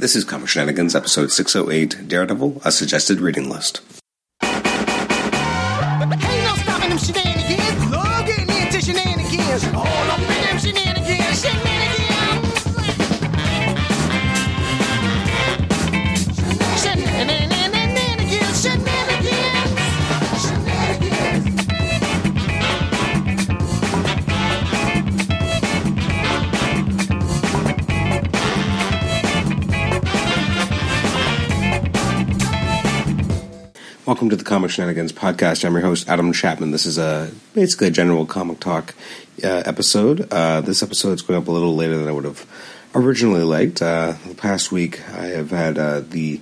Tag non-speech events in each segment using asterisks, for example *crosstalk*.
This is Comic Shenanigans, episode 608 Daredevil, a suggested reading list. Welcome to the Comic Shenanigans podcast. I'm your host, Adam Chapman. This is a basically a general comic talk uh, episode. Uh, this episode is going up a little later than I would have originally liked. Uh, the past week, I have had uh, the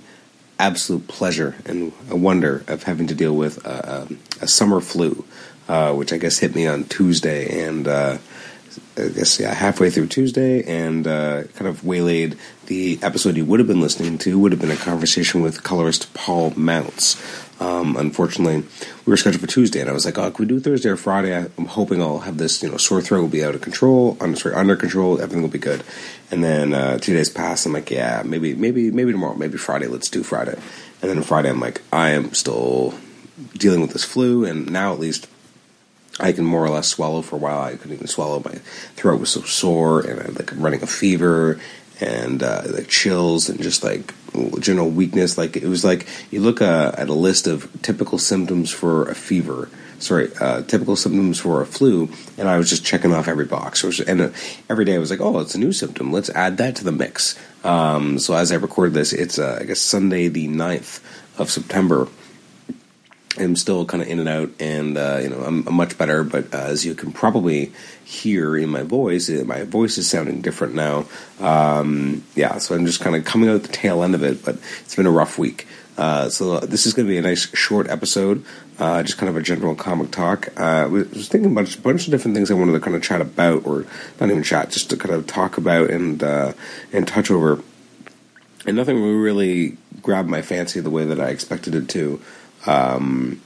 absolute pleasure and wonder of having to deal with uh, um, a summer flu, uh, which I guess hit me on Tuesday, and I guess yeah, halfway through Tuesday, and kind of waylaid the episode you would have been listening to would have been a conversation with colorist Paul Mounts. Um, unfortunately, we were scheduled for Tuesday, and I was like, "Oh, can we do Thursday or Friday?" I'm hoping I'll have this, you know, sore throat will be out of control, I'm sorry, under control, everything will be good. And then uh, two days pass, I'm like, "Yeah, maybe, maybe, maybe tomorrow, maybe Friday. Let's do Friday." And then Friday, I'm like, "I am still dealing with this flu, and now at least." I can more or less swallow for a while. I couldn't even swallow. My throat was so sore, and I had like running a fever and uh, like chills and just like general weakness. Like it was like you look uh, at a list of typical symptoms for a fever. Sorry, uh, typical symptoms for a flu, and I was just checking off every box. And uh, every day I was like, "Oh, it's a new symptom. Let's add that to the mix." Um, so as I record this, it's uh, I guess Sunday the 9th of September. I'm still kind of in and out, and uh, you know I'm, I'm much better. But uh, as you can probably hear in my voice, uh, my voice is sounding different now. Um, yeah, so I'm just kind of coming out the tail end of it. But it's been a rough week. Uh, so this is going to be a nice short episode, uh, just kind of a general comic talk. Uh, I was thinking about a bunch of different things I wanted to kind of chat about, or not even chat, just to kind of talk about and and touch over and nothing really grabbed my fancy the way that I expected it to. Um,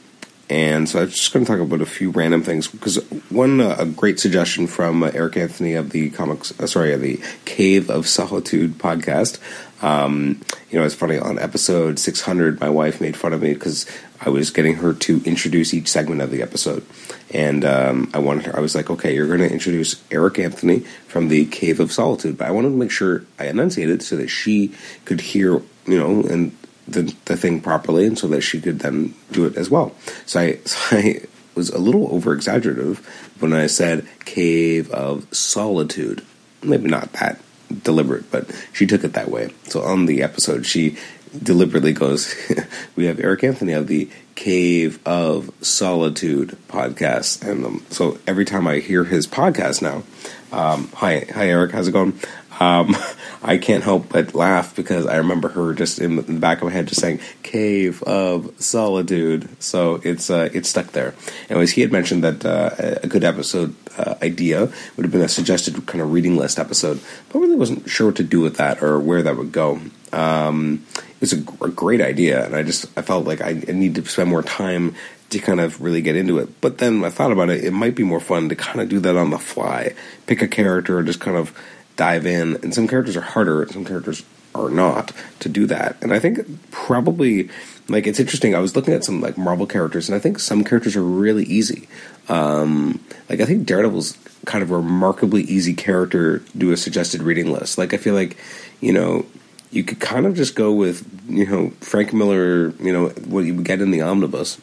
and so I'm just going to talk about a few random things because one uh, a great suggestion from uh, Eric Anthony of the comics, uh, sorry, of the Cave of Solitude podcast. Um, you know, it's funny on episode 600, my wife made fun of me because I was getting her to introduce each segment of the episode, and um, I wanted her. I was like, okay, you're going to introduce Eric Anthony from the Cave of Solitude, but I wanted to make sure I enunciated so that she could hear, you know, and the the thing properly, and so that she could then do it as well. So I, *laughs* so I was a little over exaggerative when I said Cave of Solitude. Maybe not that deliberate, but she took it that way. So on the episode, she deliberately goes, *laughs* "We have Eric Anthony of the Cave of Solitude podcast," and um, so every time I hear his podcast now, um, hi, hi, Eric, how's it going? Um, *laughs* I can't help but laugh because I remember her just in the back of my head just saying "Cave of Solitude," so it's uh, it's stuck there. Anyways, he had mentioned that uh, a good episode uh, idea would have been a suggested kind of reading list episode, but really wasn't sure what to do with that or where that would go. Um, it was a, great idea, and I just I felt like I, I need to spend more time to kind of really get into it. But then I thought about it; it might be more fun to kind of do that on the fly, pick a character, and just kind of dive in. And some characters are harder, some characters are not to do that. And I think probably like it's interesting. I was looking at some like Marvel characters, and I think some characters are really easy. Um, like I think Daredevil's kind of a remarkably easy character to do a suggested reading list. Like I feel like you know you could kind of just go with you know Frank Miller, you know what you would get in the omnibus,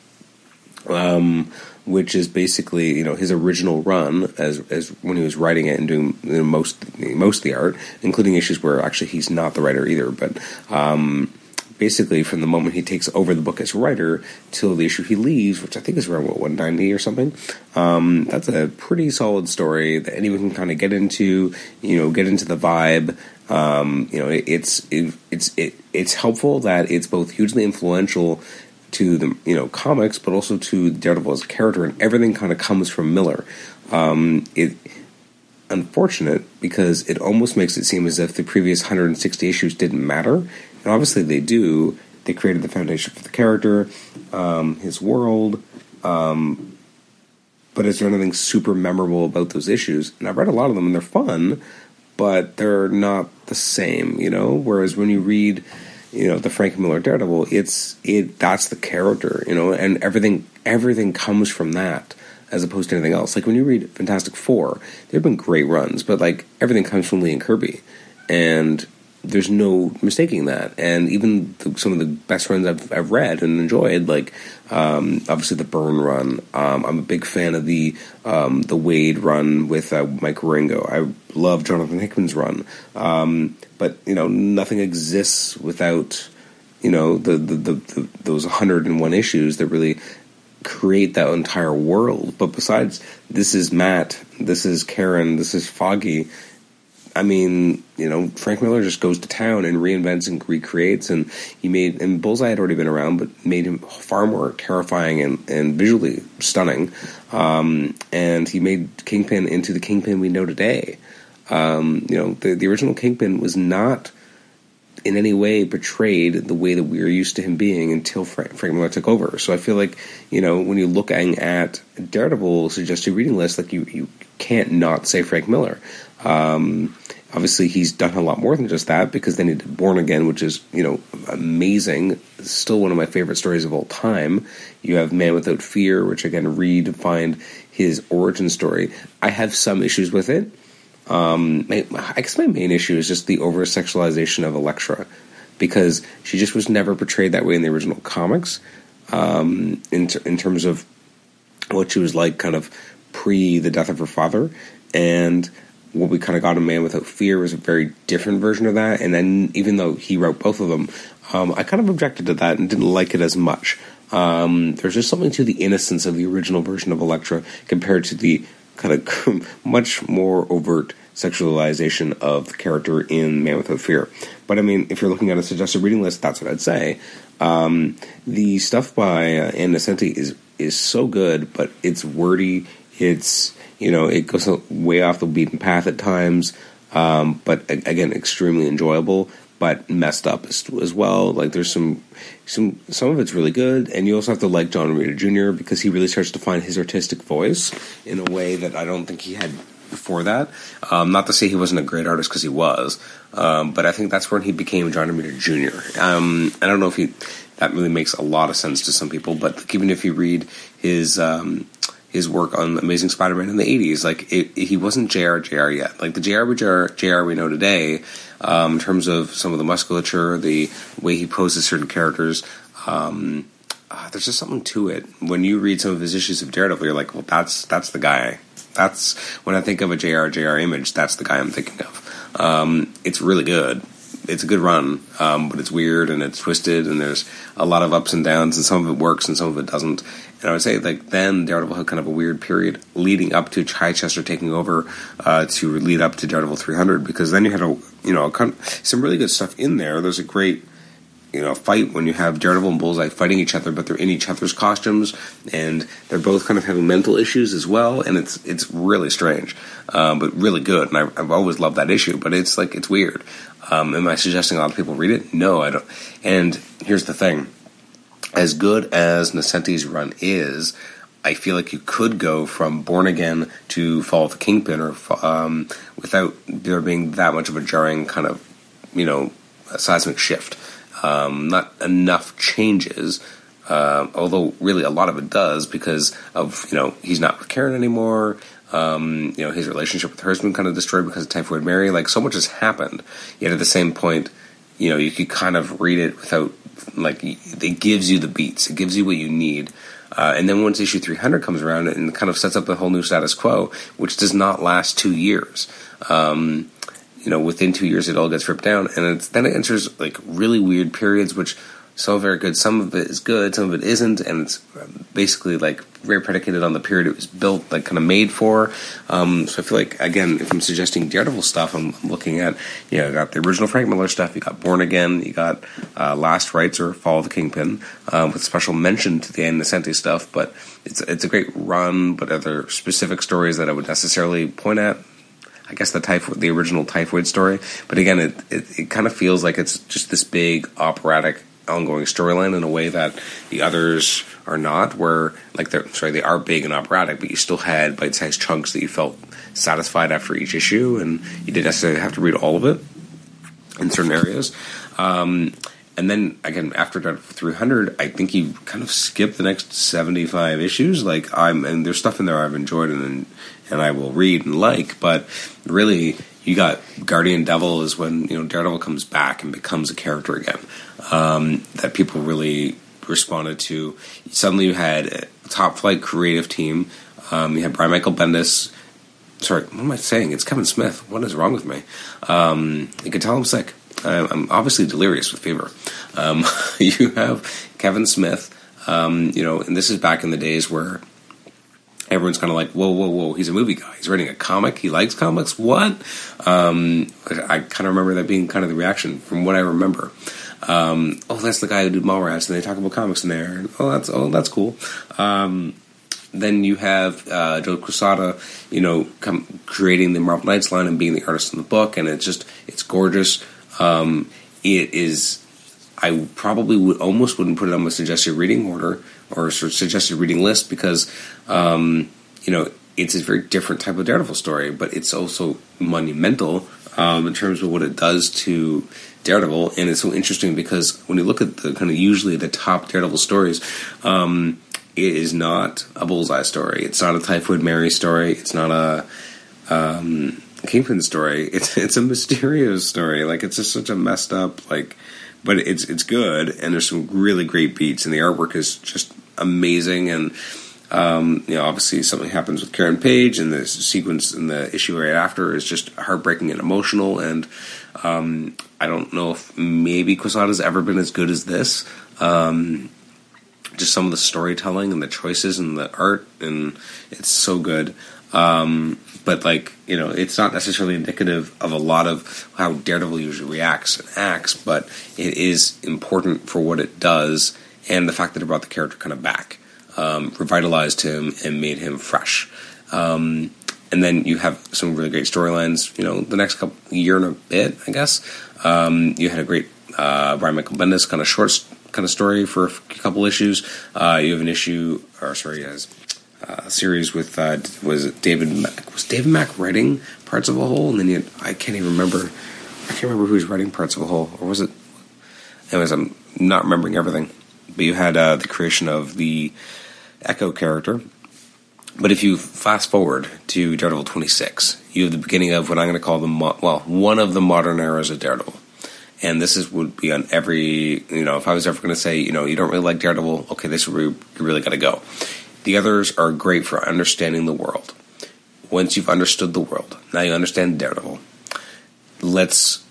um, which is basically you know his original run as as when he was writing it and doing you know, most most of the art, including issues where actually he's not the writer either, but. Um, Basically, from the moment he takes over the book as writer till the issue he leaves, which I think is around what 190 or something, um, that's a pretty solid story that anyone can kind of get into. You know, get into the vibe. Um, you know, it, it's it, it's it, it's helpful that it's both hugely influential to the you know comics, but also to Daredevil as a character, and everything kind of comes from Miller. Um, it unfortunate because it almost makes it seem as if the previous 160 issues didn't matter, and obviously they do. They created the foundation for the character, um, his world. Um, but is there anything super memorable about those issues? And I've read a lot of them, and they're fun. but they're not the same, you know. Whereas when you read, you know, the Frank Miller Daredevil, it's it that's the character, you know, and everything everything comes from that as opposed to anything else. Like when you read Fantastic Four, there have been great runs, but like everything comes from Lee and Kirby, and there's no mistaking that. And even the, some of the best runs I've, I've read and enjoyed, like um, obviously the Byrne run. Um, I'm a big fan of the um, the Waid run with uh, Mike Wieringo. I love Jonathan Hickman's run, um, but you know nothing exists without you know the, the, the, the those 101 issues that really create that entire world. But besides, this is Matt, this is Karen, this is Foggy I mean, you know, Frank Miller just goes to town and reinvents and recreates, and he made and Bullseye had already been around, but made him far more terrifying and, and visually stunning. Um, and he made Kingpin into the Kingpin we know today. Um, you know, the, the original Kingpin was not in any way portrayed the way that we are used to him being until Frank, Frank Miller took over. So I feel like you know when you're looking at Daredevil suggested reading list, like you you can't not say Frank Miller. Um, obviously, he's done a lot more than just that because then he did Born Again, which is you know amazing. Still one of my favorite stories of all time. You have Man Without Fear, which again redefined his origin story. I have some issues with it. Um, I guess my main issue is just the over sexualization of Elektra because she just was never portrayed that way in the original comics. Um, in in terms of what she was like, kind of pre the death of her father, and what we kind of got in Man Without Fear was a very different version of that. And then, even though he wrote both of them, um, I kind of objected to that and didn't like it as much. Um, there's just something to the innocence of the original version of Elektra compared to the kind of *laughs* much more overt sexualization of the character in Man Without Fear. But I mean, if you're looking at a suggested reading list, that's what I'd say. Um, the stuff by uh, Ann Nocenti is is so good, but it's wordy. It's you know, it goes way off the beaten path at times, um, but again, extremely enjoyable, but messed up as, as, well. Like there's some, some, some of it's really good, and you also have to like John Romita Jr. because he really starts to find his artistic voice in a way that I don't think he had before that. Um, not to say he wasn't a great artist because he was, um, but I think that's when he became John Romita Jr. Um, I don't know if he that really makes a lot of sense to some people, but even if you read his um, his work on Amazing Spider-Man in the '80s. Like it, he wasn't Jr. Jr. yet. Like the Jr. Jr. Jr. we know today, um, in terms of some of the musculature, the way he poses certain characters. Um, uh, there's just something to it. When you read some of his issues of Daredevil, you're like, well, that's that's the guy. That's when I think of a Jr. Jr. image. That's the guy I'm thinking of. Um, it's really good it's a good run, um, but it's weird and it's twisted and there's a lot of ups and downs and some of it works and some of it doesn't. And I would say like then Daredevil had kind of a weird period leading up to Chichester taking over uh, to lead up to Daredevil 300 because then you had a you know a, some really good stuff in there. There's a great you know fight when you have Daredevil and Bullseye fighting each other, but they're in each other's costumes, and they're both kind of having mental issues as well, and it's it's really strange, um, but really good. And I, have always loved that issue, but it's like it's weird. Um, am I suggesting a lot of people read it? No, I don't. And here's the thing: as good as Nocenti's run is, I feel like you could go from Born Again to Fall of the Kingpin, or um, without there being that much of a jarring kind of you know seismic shift um, not enough changes. Uh, although really a lot of it does because of you know he's not with Karen anymore. Um, you know his relationship with her has been kind of destroyed because of Typhoid Mary. Like so much has happened. Yet at the same point, you know you could kind of read it without like it gives you the beats. It gives you what you need. Uh, and then once issue 300 comes around, and kind of sets up a whole new status quo, which does not last two years. Um, you know, within two years, it all gets ripped down, and then it enters like really weird periods, which some of it are good, some of it is good, some of it isn't, and it's basically like very predicated on the period it was built, like kind of made for. Um, so I feel like again, if I'm suggesting Daredevil stuff, I'm, I'm looking at you know, you got the original Frank Miller stuff, you got Born Again, you got uh, Last Rites or Fall of the Kingpin, um, with special mention to the Ann Nocenti stuff, but it's it's a great run. But are there specific stories that I would necessarily point at? I guess the typhoid, the original typhoid story. But again, it, it, it kind of feels like it's just this big operatic ongoing storyline in a way that the others are not. Where like they're sorry, they are big and operatic, but you still had bite-sized chunks that you felt satisfied after each issue, and you didn't necessarily have to read all of it in certain areas. Um, and then again, after Daredevil 300, I think he kind of skipped the next 75 issues. Like I'm, and there's stuff in there I've enjoyed and and I will read and like, but really, you got Guardian Devil is when you know Daredevil comes back and becomes a character again um, that people really responded to. Suddenly, you had a top flight creative team. Um, you had Brian Michael Bendis. Sorry, what am I saying? It's Kevin Smith. What is wrong with me? Um, you can tell I'm sick. I'm obviously delirious with fever. Um, *laughs* you have Kevin Smith. Um, you know, and this is back in the days where everyone's kind of like, whoa, whoa, whoa, he's a movie guy. He's writing a comic. He likes comics. What? Um, I kind of remember that being kind of the reaction from what I remember. Um, oh, that's the guy who did Mallrats, and they talk about comics in there. Oh, that's oh, that's cool. Um, then you have uh, Joe Quesada, you know, come, creating the Marvel Knights line and being the artist in the book, and it's just it's gorgeous. Um, it is. I probably would almost wouldn't put it on my suggested reading order or suggested reading list because um, you know it's a very different type of Daredevil story, but it's also monumental um, in terms of what it does to Daredevil, and it's so interesting because when you look at the kind of usually the top Daredevil stories. Um, it is not a bullseye story. It's not a Typhoid Mary story. It's not a um, Kingpin story. It's it's a mysterious story. Like it's just such a messed up like, but it's it's good and there's some really great beats and the artwork is just amazing and. Um, you know, obviously something happens with Karen Page, and the sequence in the issue right after is just heartbreaking and emotional. And um, I don't know if maybe Quesada's ever been as good as this. Um, just some of the storytelling and the choices and the art, and it's so good. Um, but like you know, it's not necessarily indicative of a lot of how Daredevil usually reacts and acts, but it is important for what it does and the fact that it brought the character kind of back, um, revitalized him, and made him fresh. Um, and then you have some really great storylines. You know, the next couple year and a bit, I guess. Um, you had a great uh, Brian Michael Bendis kind of short kind of story for a couple issues. Uh, you have an issue, or sorry, as uh, series with uh, was David Mack, was David Mack writing parts of a whole, and then you, I can't even remember. I can't remember who was writing parts of a whole, or was it? Anyways, I'm not remembering everything. But you had uh, the creation of the Echo character. But if you fast forward to Daredevil 26, you have the beginning of what I'm going to call the mo- well, one of the modern eras of Daredevil and this is would be on every you know if I was ever going to say you know you don't really like Daredevil, okay, this is where you really got to go. The others are great for understanding the world. Once you've understood the world, now you understand Daredevil. Let's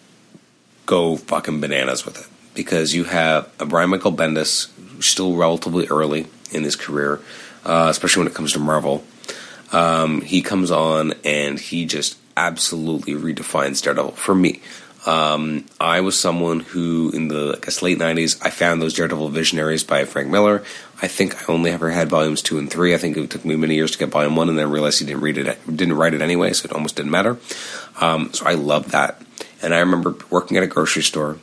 go fucking bananas with it because you have a Brian Michael Bendis still relatively early in his career, uh, especially when it comes to Marvel. Um, he comes on and he just absolutely redefines Daredevil for me. Um, I was someone who, in the I guess late '90s, I found those Daredevil Visionaries by Frank Miller. I think I only ever had volumes two and three. I think it took me many years to get volume one, and then I realized he didn't read it, didn't write it anyway, so it almost didn't matter. Um, so I loved that, and I remember working at a grocery store,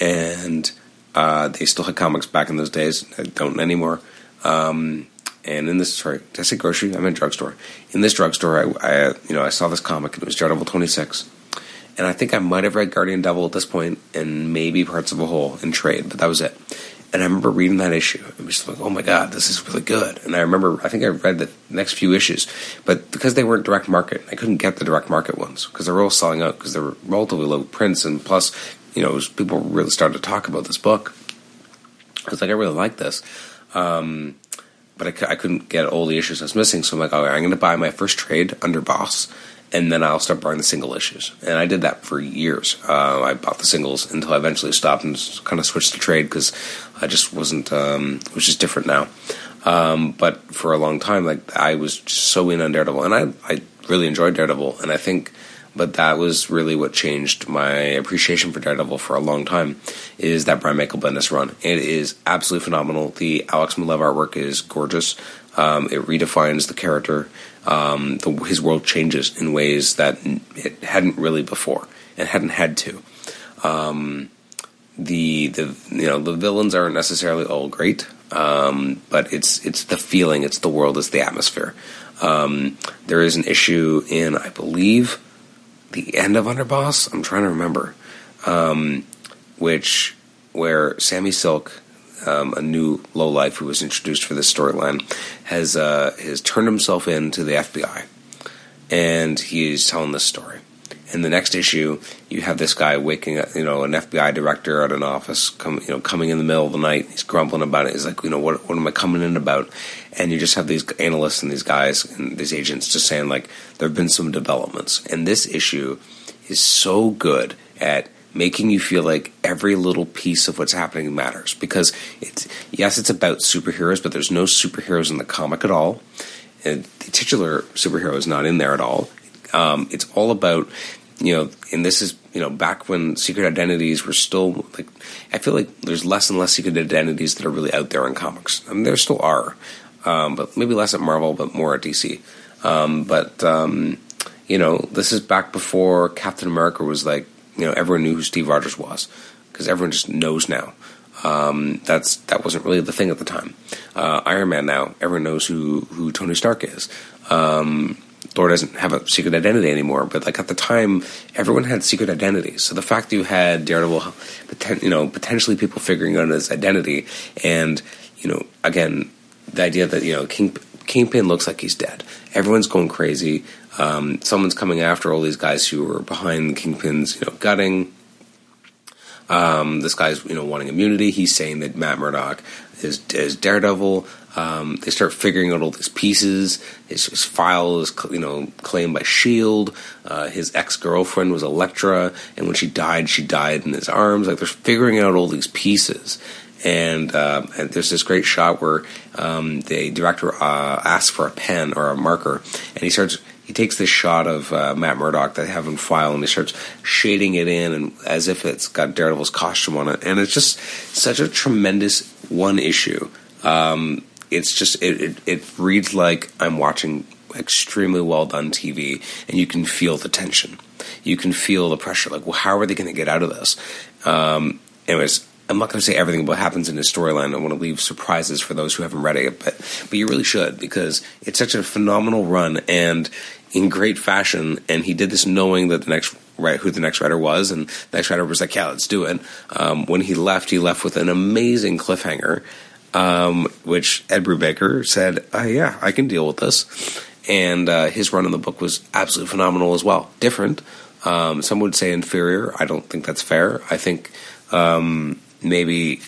and uh, they still had comics back in those days. I don't anymore. Um, and in this, sorry, did I say grocery? I'm in drugstore. In this drugstore, I, I, you know, I saw this comic, and it was Daredevil 26 and I think I might have read Guardian Devil at this point, and maybe parts of a whole in trade, but that was it. And I remember reading that issue and was like, oh my god, this is really good. And I remember, I think I read the next few issues, but because they weren't direct market, I couldn't get the direct market ones because they were all selling out because they were relatively low prints, and plus, you know, was, people really started to talk about this book. I was like, I really like this. Um, but I, I, couldn't get all the issues I was missing, so I'm like, all right, I'm going to buy my first trade Underboss and then I'll start buying the single issues. And I did that for years. Uh, I bought the singles until I eventually stopped and kind of switched to trade because I just wasn't. Um, it was just different now. Um, but for a long time, like I was just so in on Daredevil, and I I really enjoyed Daredevil, and I think. But that was really what changed my appreciation for Daredevil for a long time. Is that Brian Michael Bendis run? It is absolutely phenomenal. The Alex Maleev artwork is gorgeous. Um, it redefines the character um, the, his world changes in ways that it hadn't really before and hadn't had to. Um, the the you know the villains aren't necessarily all great, um, but it's it's the feeling, it's the world, it's the atmosphere. Um, there is an issue in, I believe, the end of Underboss. I'm trying to remember, um, which where Sammy Silk, um, a new lowlife who was introduced for this storyline, has uh, has turned himself in to the FBI, and he's telling this story. In the next issue, you have this guy waking up, you know, an FBI director at an office, come, you know, coming in the middle of the night. He's grumbling about it. He's like, you know, what, what am I coming in about? And you just have these analysts and these guys and these agents just saying like, there have been some developments. And this issue is so good at making you feel like every little piece of what's happening matters because it's yes, it's about superheroes, but there's no superheroes in the comic at all. And the titular superhero is not in there at all. Um, it's all about you know, and this is you know back when secret identities were still like I feel like there's less and less secret identities that are really out there in comics. I mean, there still are, um, but maybe less at Marvel, but more at DC. Um, but um, you know, this is back before Captain America was like you know everyone knew who Steve Rogers was because everyone just knows now. Um, that's that wasn't really the thing at the time. Uh, Iron Man now everyone knows who who Tony Stark is. Um, Thor doesn't have a secret identity anymore, but like at the time, everyone had secret identities. So the fact that you had Daredevil, you know, potentially people figuring out his identity, and you know, again, the idea that you know King Kingpin looks like he's dead. Everyone's going crazy. Um, someone's coming after all these guys who are behind the Kingpin's, you know, gutting. Um, this guy's, you know, wanting immunity. He's saying that Matt Murdock is, is Daredevil. Um, they start figuring out all these pieces. His, his file is, you know, claimed by Shield. Uh, his ex girlfriend was Elektra, and when she died, she died in his arms. Like they're figuring out all these pieces, and, uh, and there's this great shot where um, the director uh, asks for a pen or a marker, and he starts. He takes this shot of uh, Matt Murdock that they have in file, and he starts shading it in, and as if it's got Daredevil's costume on it, and it's just such a tremendous one issue. Um, it's just it, it, it reads like I'm watching extremely well done TV, and you can feel the tension. You can feel the pressure. Like, well, how are they going to get out of this? Um, anyways, I'm not going to say everything what happens in the storyline. I want to leave surprises for those who haven't read it, but but you really should because it's such a phenomenal run and in great fashion. And he did this knowing that the next right who the next writer was, and the next writer was like, "Yeah, let's do it." Um, when he left, he left with an amazing cliffhanger um, which Ed Brubaker said, uh, "Yeah, I can deal with this." And uh, his run in the book was absolutely phenomenal as well. Different. Um, some would say inferior. I don't think that's fair. I think um, maybe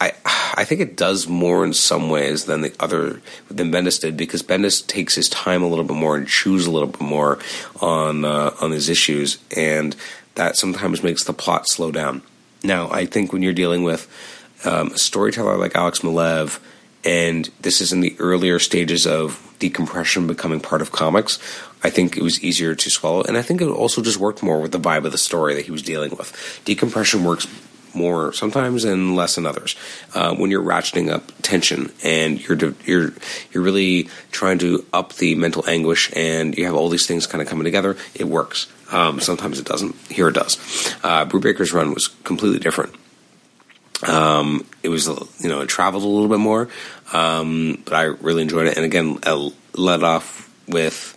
I I think it does more in some ways than the other than Bendis did because Bendis takes his time a little bit more and chews a little bit more on uh, on his issues, and that sometimes makes the plot slow down. Now, I think when you're dealing with um, a storyteller like Alex Maleev, and this is in the earlier stages of decompression becoming part of comics. I think it was easier to swallow, and I think it also just worked more with the vibe of the story that he was dealing with. Decompression works more sometimes and less in others. Uh, when you're ratcheting up tension and you're you're you're really trying to up the mental anguish, and you have all these things kind of coming together, it works. Um, sometimes it doesn't. Here it does. Uh, Brubaker's run was completely different. Um, it was, you know, it traveled a little bit more, um, but I really enjoyed it. And again, it led off with,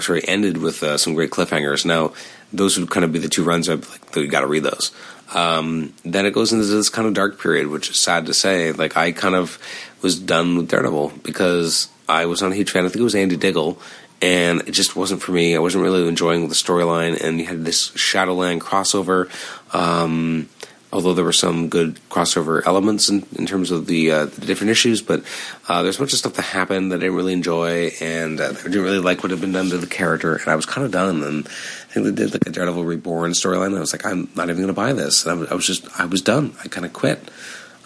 sorry, ended with uh, some great cliffhangers. Now, those would kind of be the two runs. I'd like, you got to read those. Um, then it goes into this kind of dark period, which is sad to say. Like, I kind of was done with Daredevil because I was not a huge fan. I think it was Andy Diggle, and it just wasn't for me. I wasn't really enjoying the storyline, and you had this Shadowland crossover. Um, although there were some good crossover elements in, in terms of the, uh, the, different issues, but uh, there's a bunch of stuff that happened that I didn't really enjoy, and uh, I didn't really like what had been done to the character, and I was kind of done. And think they did like a Daredevil Reborn storyline, I was like, I'm not even going to buy this. I was, I was, just, I was done. I kind of quit.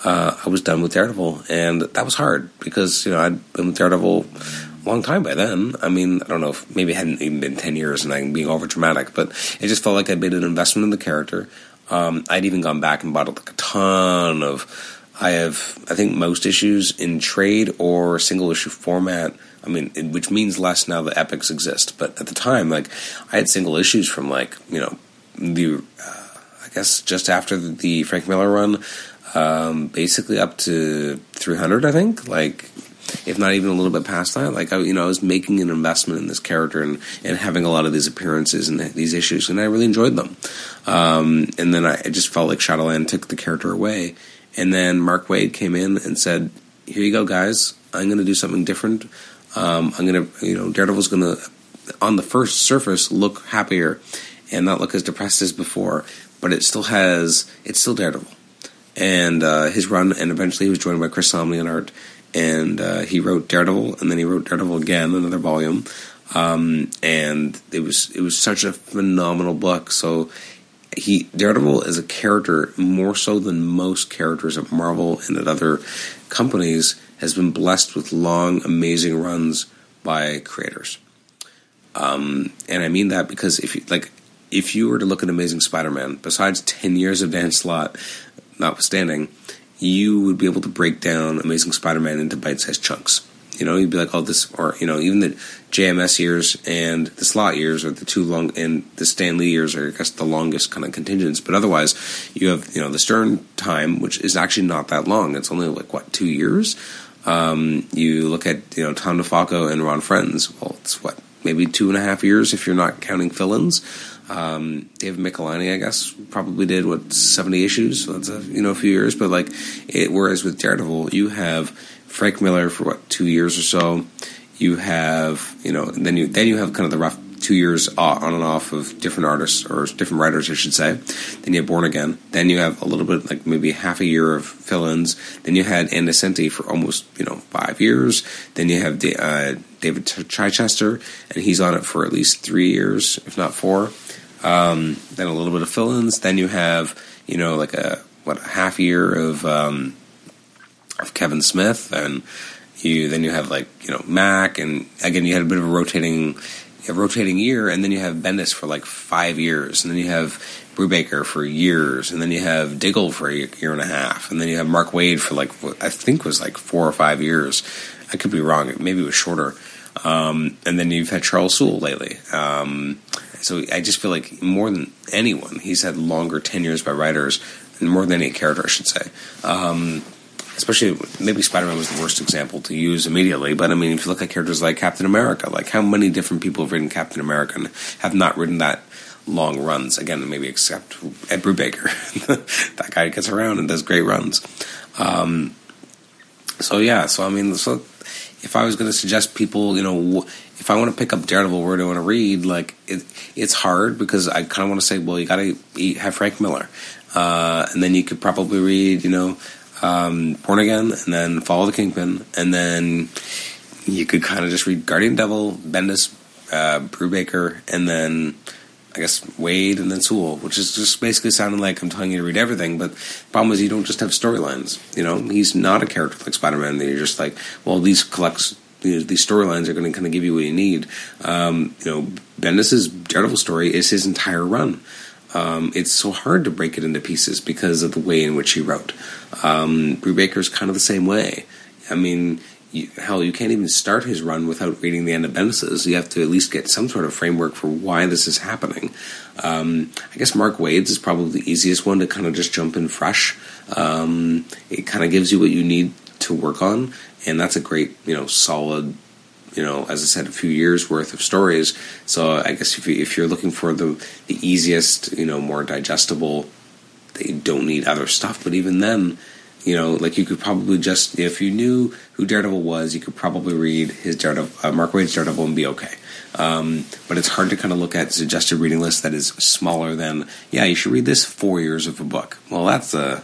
Uh, I was done with Daredevil, and that was hard because you know I'd been with Daredevil a long time by then. I mean, I don't know if maybe it hadn't even been ten years, and I'm being over dramatic, but it just felt like I'd made an investment in the character. Um, I'd even gone back and bought like a ton of. I have, I think, most issues in trade or single issue format. I mean, which means less now that epics exist. But at the time, like, I had single issues from like you know the, uh, I guess just after the, Frank Miller run, um, basically up to 300. I think like if not even a little bit past that. Like I, you know, I was making an investment in this character and and having a lot of these appearances and these issues, and I really enjoyed them. Um, and then I, I just felt like Shadowland took the character away, and then Mark Waid came in and said, "Here you go, guys. I'm going to do something different. Um, I'm to, you know, Daredevil's to, on the first surface, look happier." and not look as depressed as before, but it still has it's still Daredevil and uh, his run, and eventually he was joined by Chris Samnee on art, and uh, he wrote Daredevil, and then he wrote Daredevil again, another volume, um, and it was it was such a phenomenal book. So he Daredevil as a character, more so than most characters at Marvel and at other companies, has been blessed with long, amazing runs by creators. Um, and I mean that because if you like, if you were to look at Amazing Spider-Man, besides ten years of Dan Slott, notwithstanding, you would be able to break down Amazing Spider-Man into bite-sized chunks. You know, you'd be like, "Oh, this," or you know, even the JMS years and the Slott years are the two long, and the Stan Lee years are, I guess, the longest kind of contingents. But otherwise, you have you know the Stern time, which is actually not that long. It's only like what two years. Um, you look at you know Tom DeFalco and Ron Frenz. Well, it's what maybe two and a half years if you're not counting fill-ins. Um, David Michelinie, I guess, probably did what seventy issues. So that's a you know a few years, but like it. Whereas with Daredevil, you have Frank Miller for what two years or so. You have you know then you then you have kind of the rough two years on and off of different artists or different writers, I should say. Then you have Born Again. Then you have a little bit like maybe half a year of fill-ins. Then you had Ann Nocenti for almost you know five years. Then you have uh, David Chichester, and he's on it for at least three years, if not four. Um, then a little bit of fill-ins. Then you have, you know, like a what a half year of um, of Kevin Smith, and you then you have like you know Mack, and again you had a bit of a rotating a rotating year, and then you have Bendis for like five years, and then you have Brubaker for years, and then you have Diggle for a year and a half, and then you have Mark Waid for like I think was like four or five years. I could be wrong. Maybe it was shorter. Um, and then you've had Charles Soule lately. Um, so I just feel like more than anyone, he's had longer tenures by writers, and more than any character, I should say. Um, especially maybe Spider-Man was the worst example to use immediately, but I mean, if you look at characters like Captain America, like how many different people have written Captain America and have not written that long runs? Again, maybe except Ed Brubaker, *laughs* that guy gets around and does great runs. Um, so yeah, so I mean, so if I was going to suggest people, you know, if I want to pick up Daredevil, where do I want to read? Like, it, it's hard because I kind of want to say, well, you got to have Frank Miller, uh, and then you could probably read, you know, um, Born Again, and then Fall of the Kingpin, and then you could kind of just read Guardian Devil, Bendis, uh, Brubaker, and then I guess Waid, and then Soule, which is just basically sounding like I'm telling you to read everything. But the problem is you don't just have storylines. You know, he's not a character like Spider Man. That you're just like, well, these collects these storylines are going to kind of give you what you need. Um, you know, Bendis's Daredevil story is his entire run. Um, it's so hard to break it into pieces because of the way in which he wrote. Um, Brubaker's kind of the same way. I mean, you, hell, you can't even start his run without reading the end of Bendis's. You have to at least get some sort of framework for why this is happening. Um, I guess Mark Waid's is probably the easiest one to kind of just jump in fresh. Um, it kind of gives you what you need to work on, and that's a great, you know, solid, you know, as I said, a few years worth of stories. So I guess if, you, if you're looking for the the easiest, you know, more digestible, they don't need other stuff. But even then you know, like you could probably just if you knew who Daredevil was, you could probably read his Daredevil, uh, Mark Waid's Daredevil, and be okay. Um, but it's hard to kind of look at suggested reading list that is smaller than yeah, you should read this four years of a book. Well, that's a uh,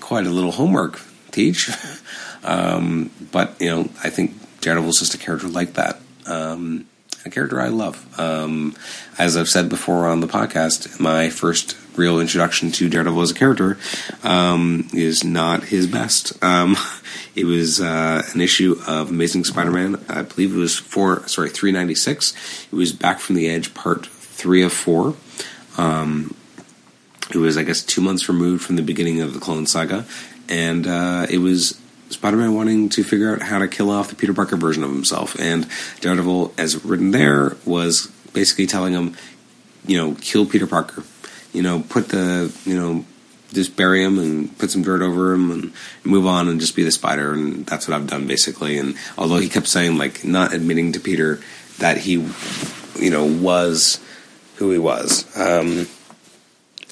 quite a little homework, teach. *laughs* um, but you know, I think Daredevil's just a character like that. Um, a character I love. Um, as I've said before on the podcast, my first real introduction to Daredevil as a character um, is not his best. Um, *laughs* it was uh, an issue of Amazing Spider-Man. I believe it was four, sorry, three ninety six. It was Back from the Edge, part three of four. Um, it was, I guess, two months removed from the beginning of the Clone Saga, and uh, it was Spider-Man wanting to figure out how to kill off the Peter Parker version of himself, and Daredevil, as written there, was basically telling him, you know, kill Peter Parker, you know, put the, you know, just bury him and put some dirt over him and move on and just be the spider. And that's what I've done basically. And although he kept saying, like, not admitting to Peter that he, you know, was who he was. Um,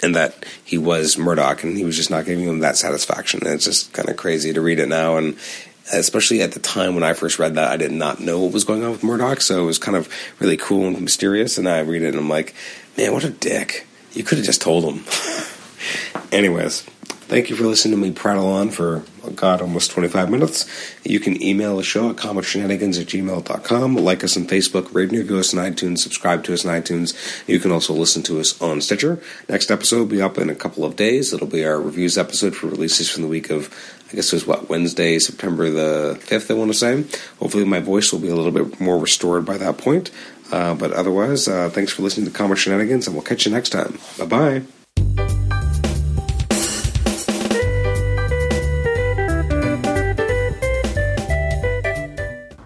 and that he was Murdock, and he was just not giving him that satisfaction. And it's just kind of crazy to read it now, and especially at the time when I first read that, I did not know what was going on with Murdock, so it was kind of really cool and mysterious. And I read it, and I'm like, man, what a dick! You could have just told him. Anyways, thank you for listening to me prattle on for, oh God, almost 25 minutes. You can email the show at comicshenanigans at gmail.com. Like us on Facebook, rate and review us on iTunes, subscribe to us on iTunes. You can also listen to us on Stitcher. Next episode will be up in a couple of days. It'll be our reviews episode for releases from the week of, I guess it was what, Wednesday, September the 5th, I want to say. Hopefully my voice will be a little bit more restored by that point. Uh, but otherwise, uh, thanks for listening to Comic Shenanigans, and we'll catch you next time. Bye bye.